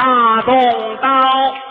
大动刀。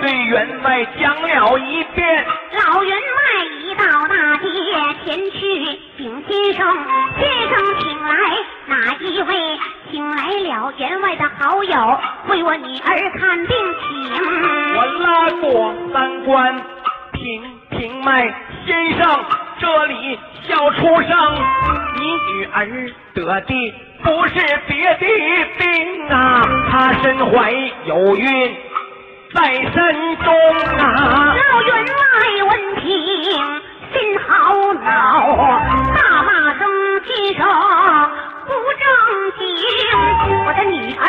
对员外讲了一遍。老员外一到大街前去禀先生，先生请来哪一位？请来了员外的好友，为我女儿看病请。我拉过三关，平平脉，先生这里笑出声，你女儿得的不是别的病啊，她身怀有孕在身中啊。老员外闻听心好恼，大骂声先生不正经。我的女儿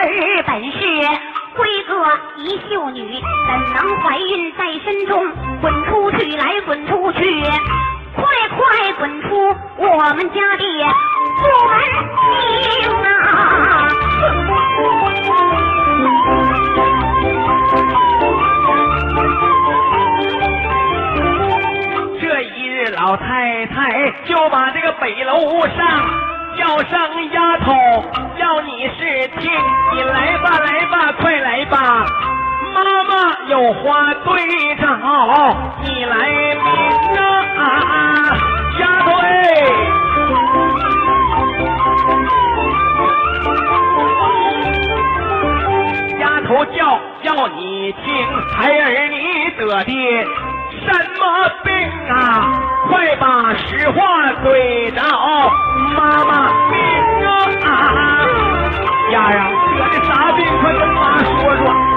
本是闺阁一秀女，怎能怀孕在身中？滚出去来，滚出去！快快滚出我们家的门厅啊！太太就把这个北楼上叫上丫头，要你是听，你来吧，来吧，快来吧。妈妈有话对着你来明啊，丫头哎。丫头叫叫你听，孩儿你得的什么病啊？快把实话对着妈妈病啊！丫呀，得的啥病？快跟妈说说。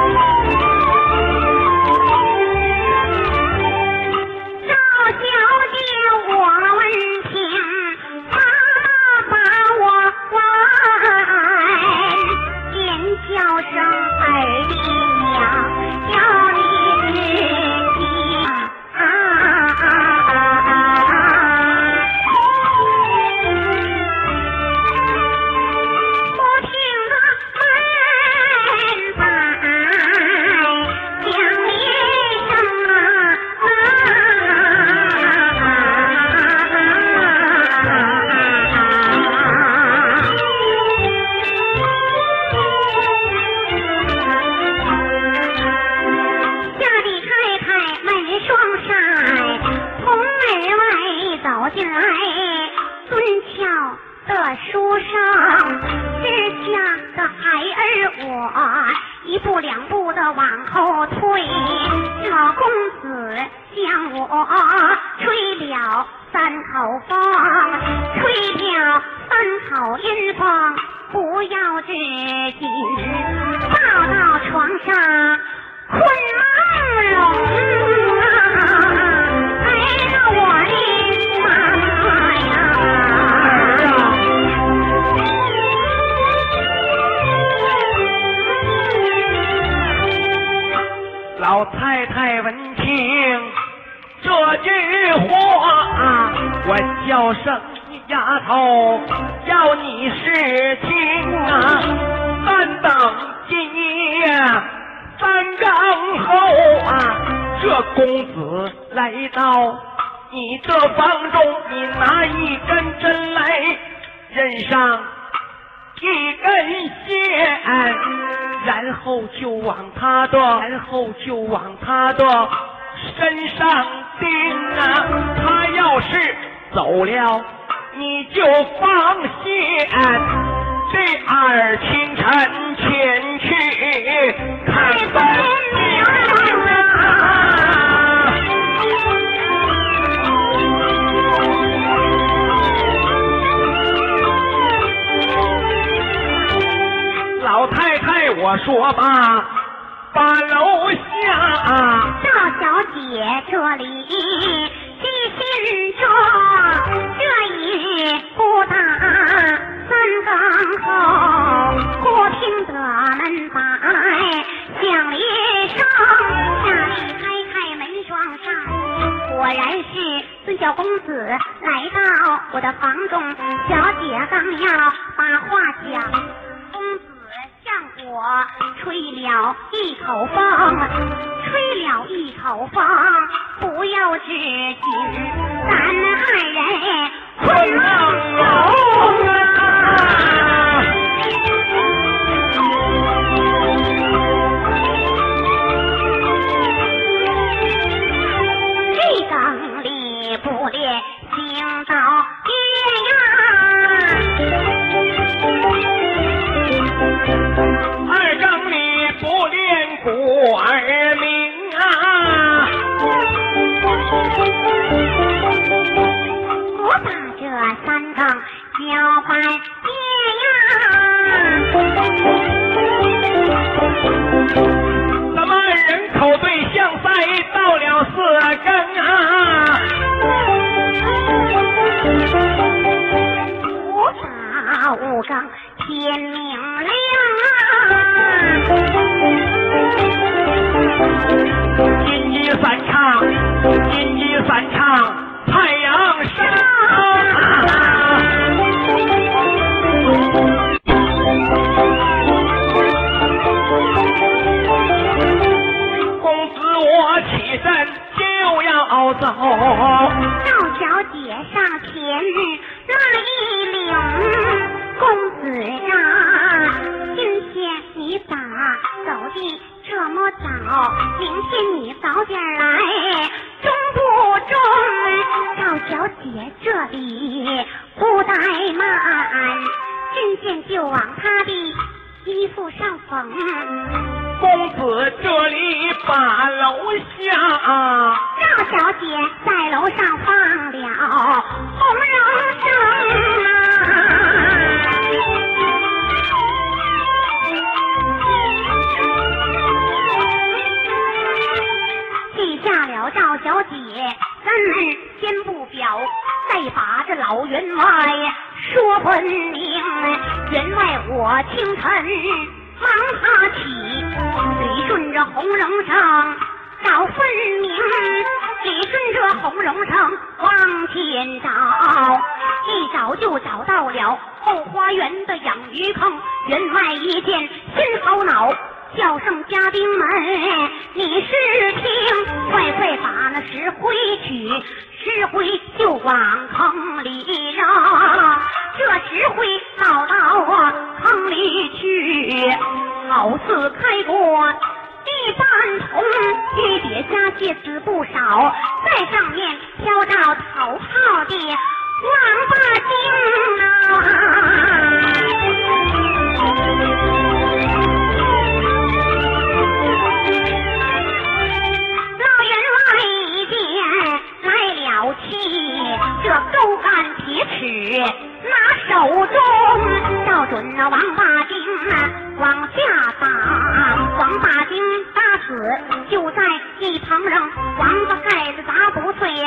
这房中，你拿一根针来认上。一根线，然后就往他的，然后就往他的身上钉啊！他要是走了，你就放线。第二清晨前去看老爹呀二张你不练古而名啊我把这三套交拜爹呀五更天明亮啊！金鸡三唱，金鸡三唱，太阳升。公子我起身就要走。赵小姐上前那一领，啊，今天你咋走的这么早？明天你早点来，中不中？赵小姐这里不怠慢，针线就往她的衣服上缝。公子这里把楼下，赵小姐在楼上放了红绒绳！下了赵小姐，咱们先不表，再把这老员外说分明。员外我清晨忙爬起，随顺着红绒绳找分明，只顺着红绒绳往前找，一找就找到了后花园的养鱼坑。员外一见心头恼，叫声家丁们，你是听，快快把那石灰取，石灰就往坑里扔。这石灰倒到啊坑里去，好似开过一半铜，玉底下屑子不少，在上面飘着头泡的王八精啊。拿手中，照准那王八精啊，往下打。王八精打死，就在一旁扔，王八盖子砸不碎，扔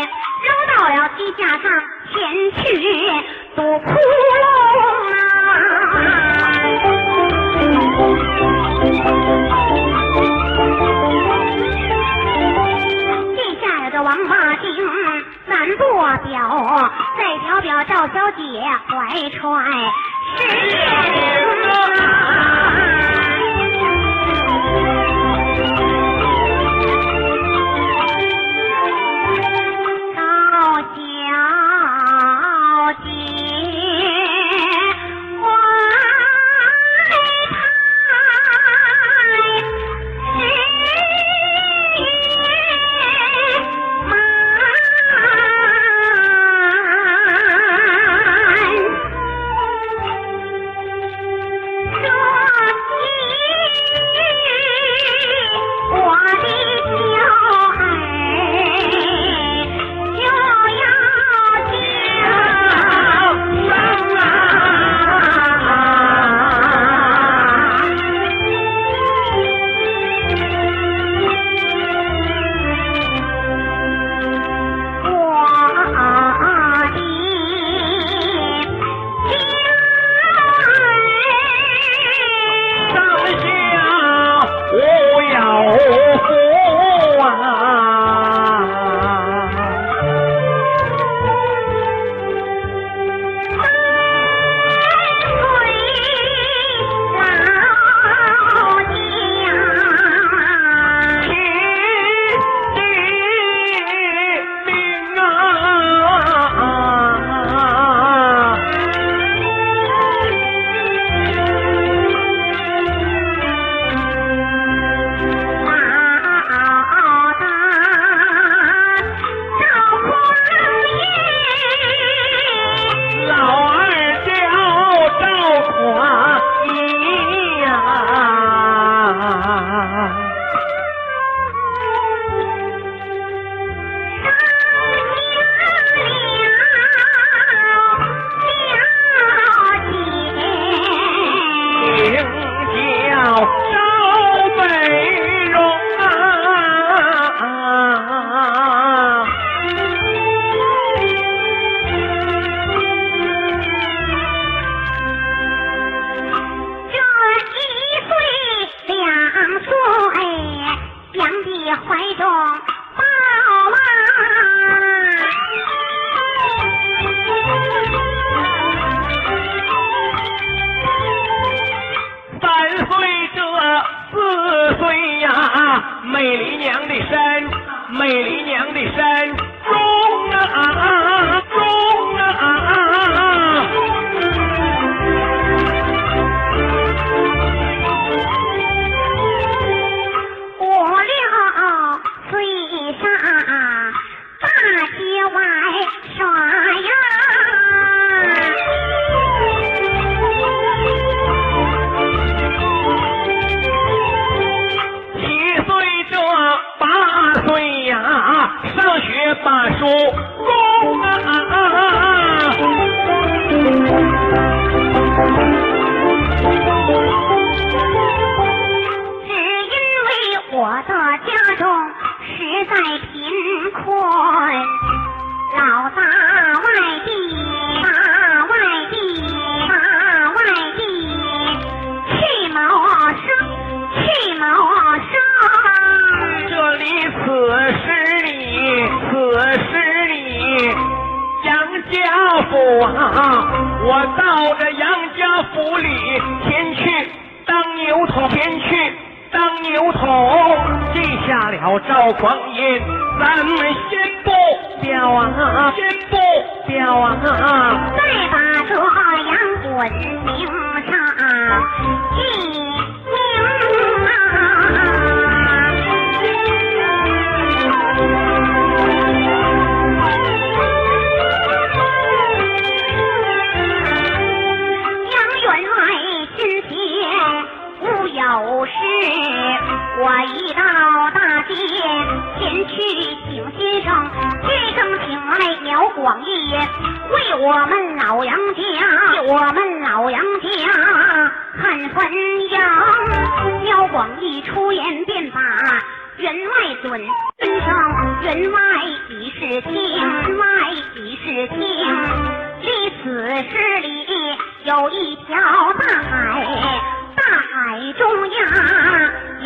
到了地架上，前去堵窟窿啊。地下有个王八精，难做表。表表赵小姐怀揣十业啊家父啊，我到这杨家府里前去当牛头，前去当牛头。记下了赵匡胤，咱们先不表啊，先不表啊，再把这杨滚名上记。去请先生，先生请来苗广义，为我们老杨家，为我们老杨家看分营。苗广义出言便把员外准身上，员外已是天，员外已是天。离此十里有一条大海，大海中央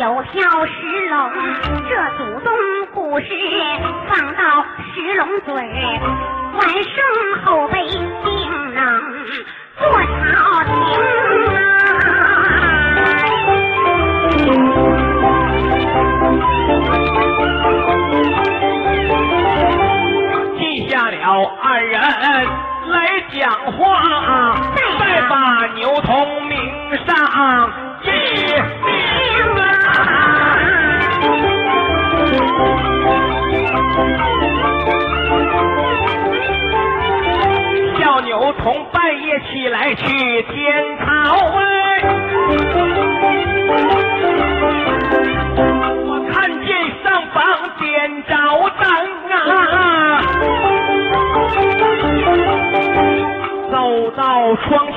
有条石龙，这祖宗故事放到石龙嘴儿，晚生后辈定能做朝廷啊！记下了二人来讲话，再把牛童名上记名啊！从半夜起来去天朝哎，我看见上房点着灯啊，走到窗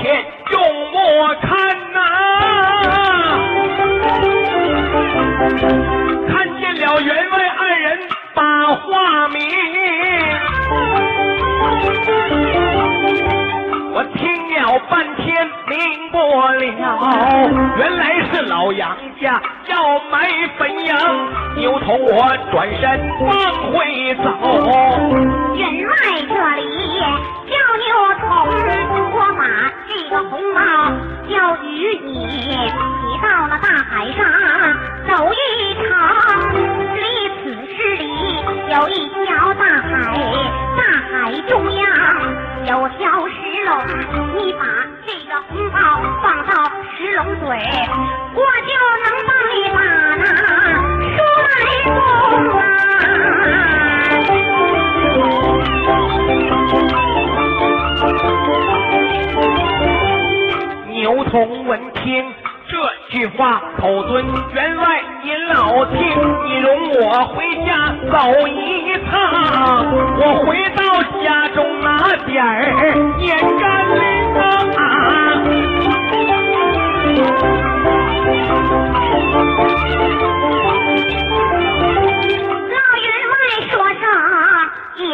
老杨家要买粉羊，牛头我转身往回走。员外这里叫牛童，我把这个红包交与你，你到了大海上走一场，离此十里有一条大海，大海中央有条石龙，你把这个红包放到石龙嘴，我就能帮你把那说来功牛童闻听这句话，口尊员外您老听，你容我回家走一趟。我回到家中拿点儿年干。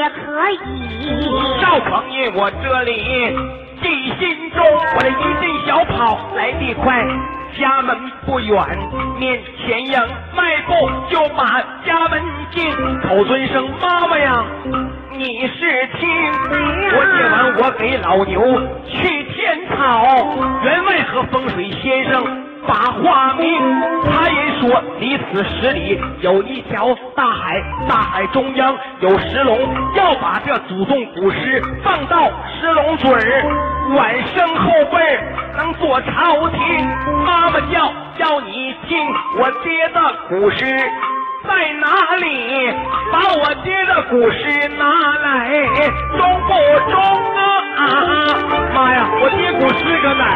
可以。赵匡胤，我这里记心中，我这一阵小跑来得快，家门不远，面前迎，迈步就把家门进。口尊声妈妈呀，你是听？我写完我给老牛去天草，员外和风水先生。把话明，他也说离此十里有一条大海，大海中央有石龙，要把这祖宗古诗放到石龙嘴儿，晚生后辈能做朝廷。妈妈叫叫你听我爹的古诗在哪里？把我爹的古诗拿来，中不中啊？啊妈呀，我爹古诗搁哪儿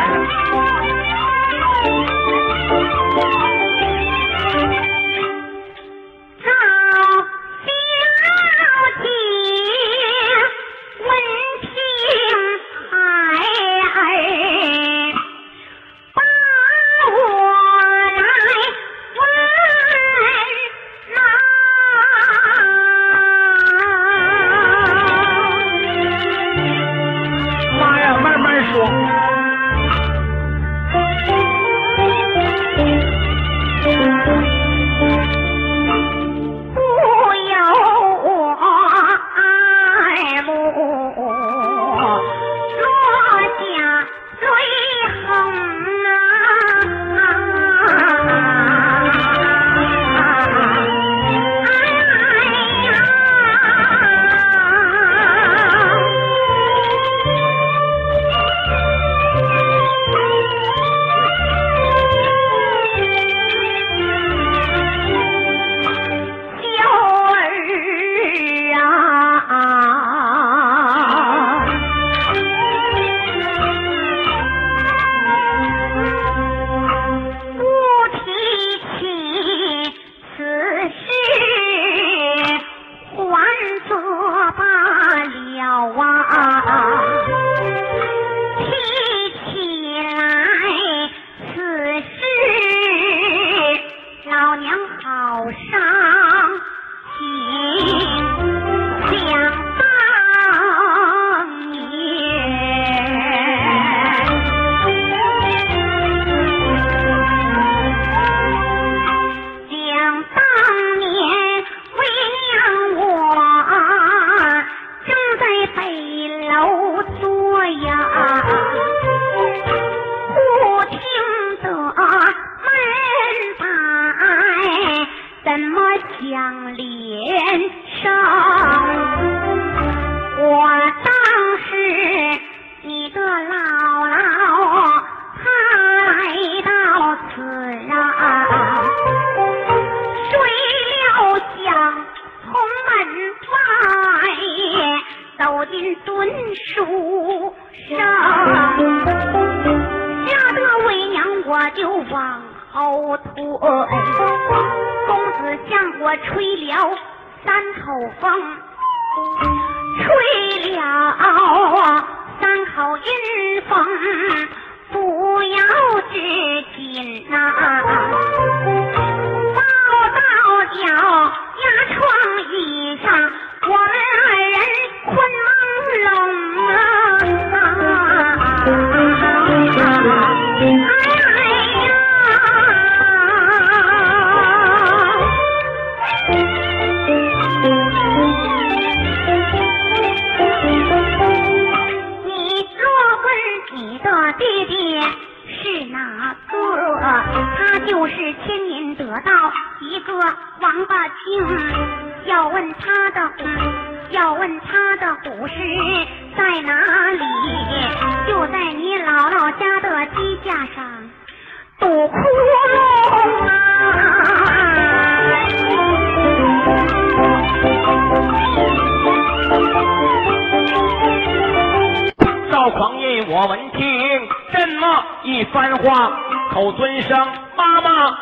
赵匡胤，我闻听这么一番话，口尊声妈妈，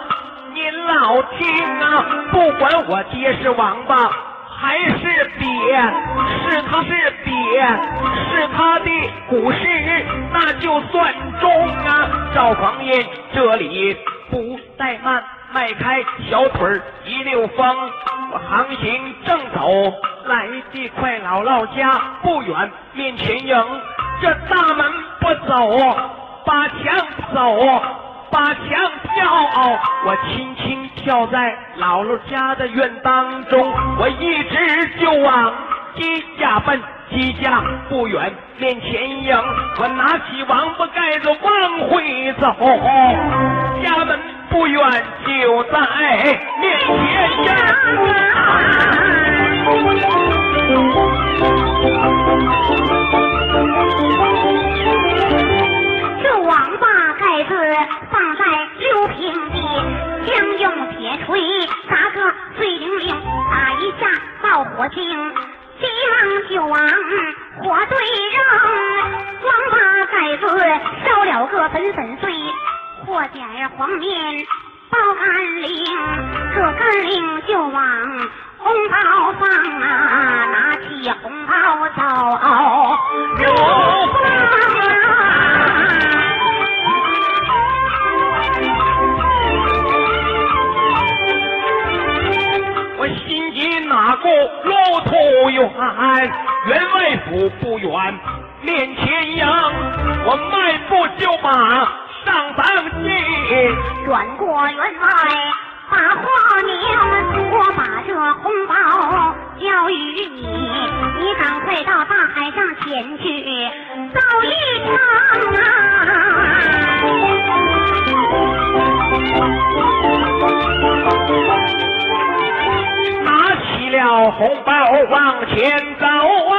您老听啊，不管我爹是王八还是鳖，是他是鳖，是他的古诗，那就算中啊。赵匡胤这里不怠慢。迈开小腿一溜风，我航行正走，来的快，姥姥家不远，面前迎。这大门不走，把墙走，把墙跳，我轻轻跳在姥姥家的院当中，我一直就往鸡架奔。鸡架不远，面前迎，我拿起王八盖子往回走，家门不远就在面前我听，急忙就往火堆扔。王八崽子烧了个粉粉碎，和点儿黄面包干令，这干令就往红包放啊，拿起红包走路途远，员外府不远，面前迎，我迈步就马上当进。转过员外把话明，我把这红包交与你，你赶快到大海上前去造业红包往前走啊，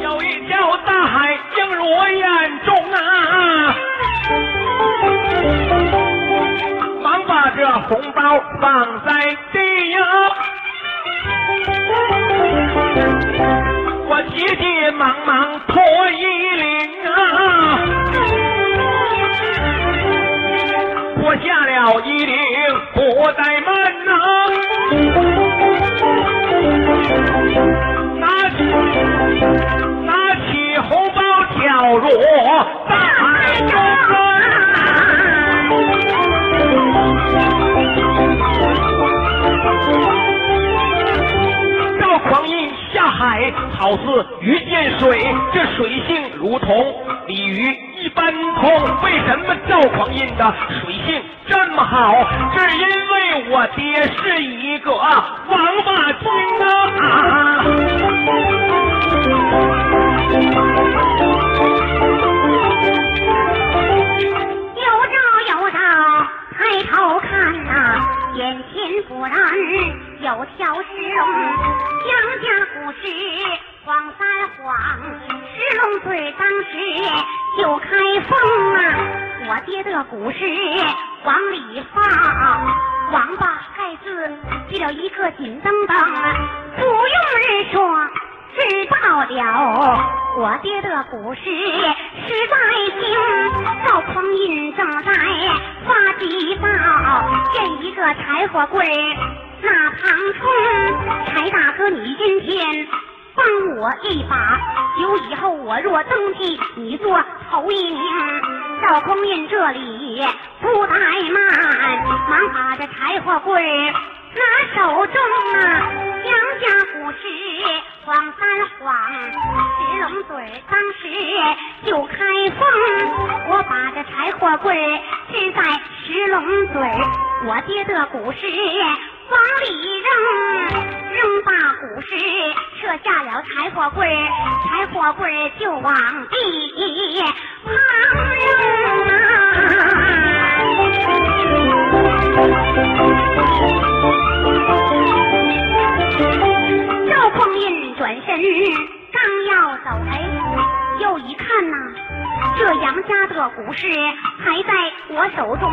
有一条大海映入我眼中啊，忙把这红包放在地呀，我急急忙忙脱衣领啊。脱下了衣领，不怠慢呐、拿起拿起红包跳入。大海中赵匡胤下海，好似鱼见水，这水性如同鲤鱼。精通为什么赵匡胤的水性这么好？是因为我爹是一个王八精啊！有招有招，抬头看呐，眼前果然有条石龙，江家古知。晃三晃，石龙嘴当时就开封啊！我爹的古诗往里放，王八盖字记了一个紧登登，不用人说。知道了，我爹的古诗实在精，赵匡胤正在发急躁，见一个柴火棍那旁冲，柴大哥你今天帮我一把，酒以后我若登基，你做头一名。赵匡胤这里不怠慢，忙把这柴火棍拿手中啊，杨家古诗晃三晃，石龙嘴当时就开封。我把这柴火棍支在石龙嘴，我爹的古诗往里扔，扔把古诗撤下了柴火棍，柴火棍就往地旁扔啊。赵匡胤转身刚要走，哎，又一看呐，这杨家的古诗还在我手中。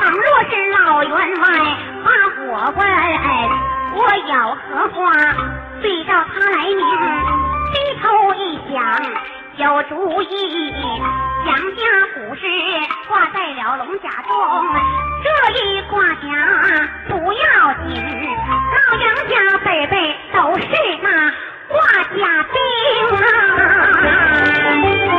倘若是老员外把火关，我咬荷花对照他来明？低头一想，有主意，杨家古诗挂在了龙甲中，这一挂甲不要紧，老杨家辈辈都是那挂甲兵啊。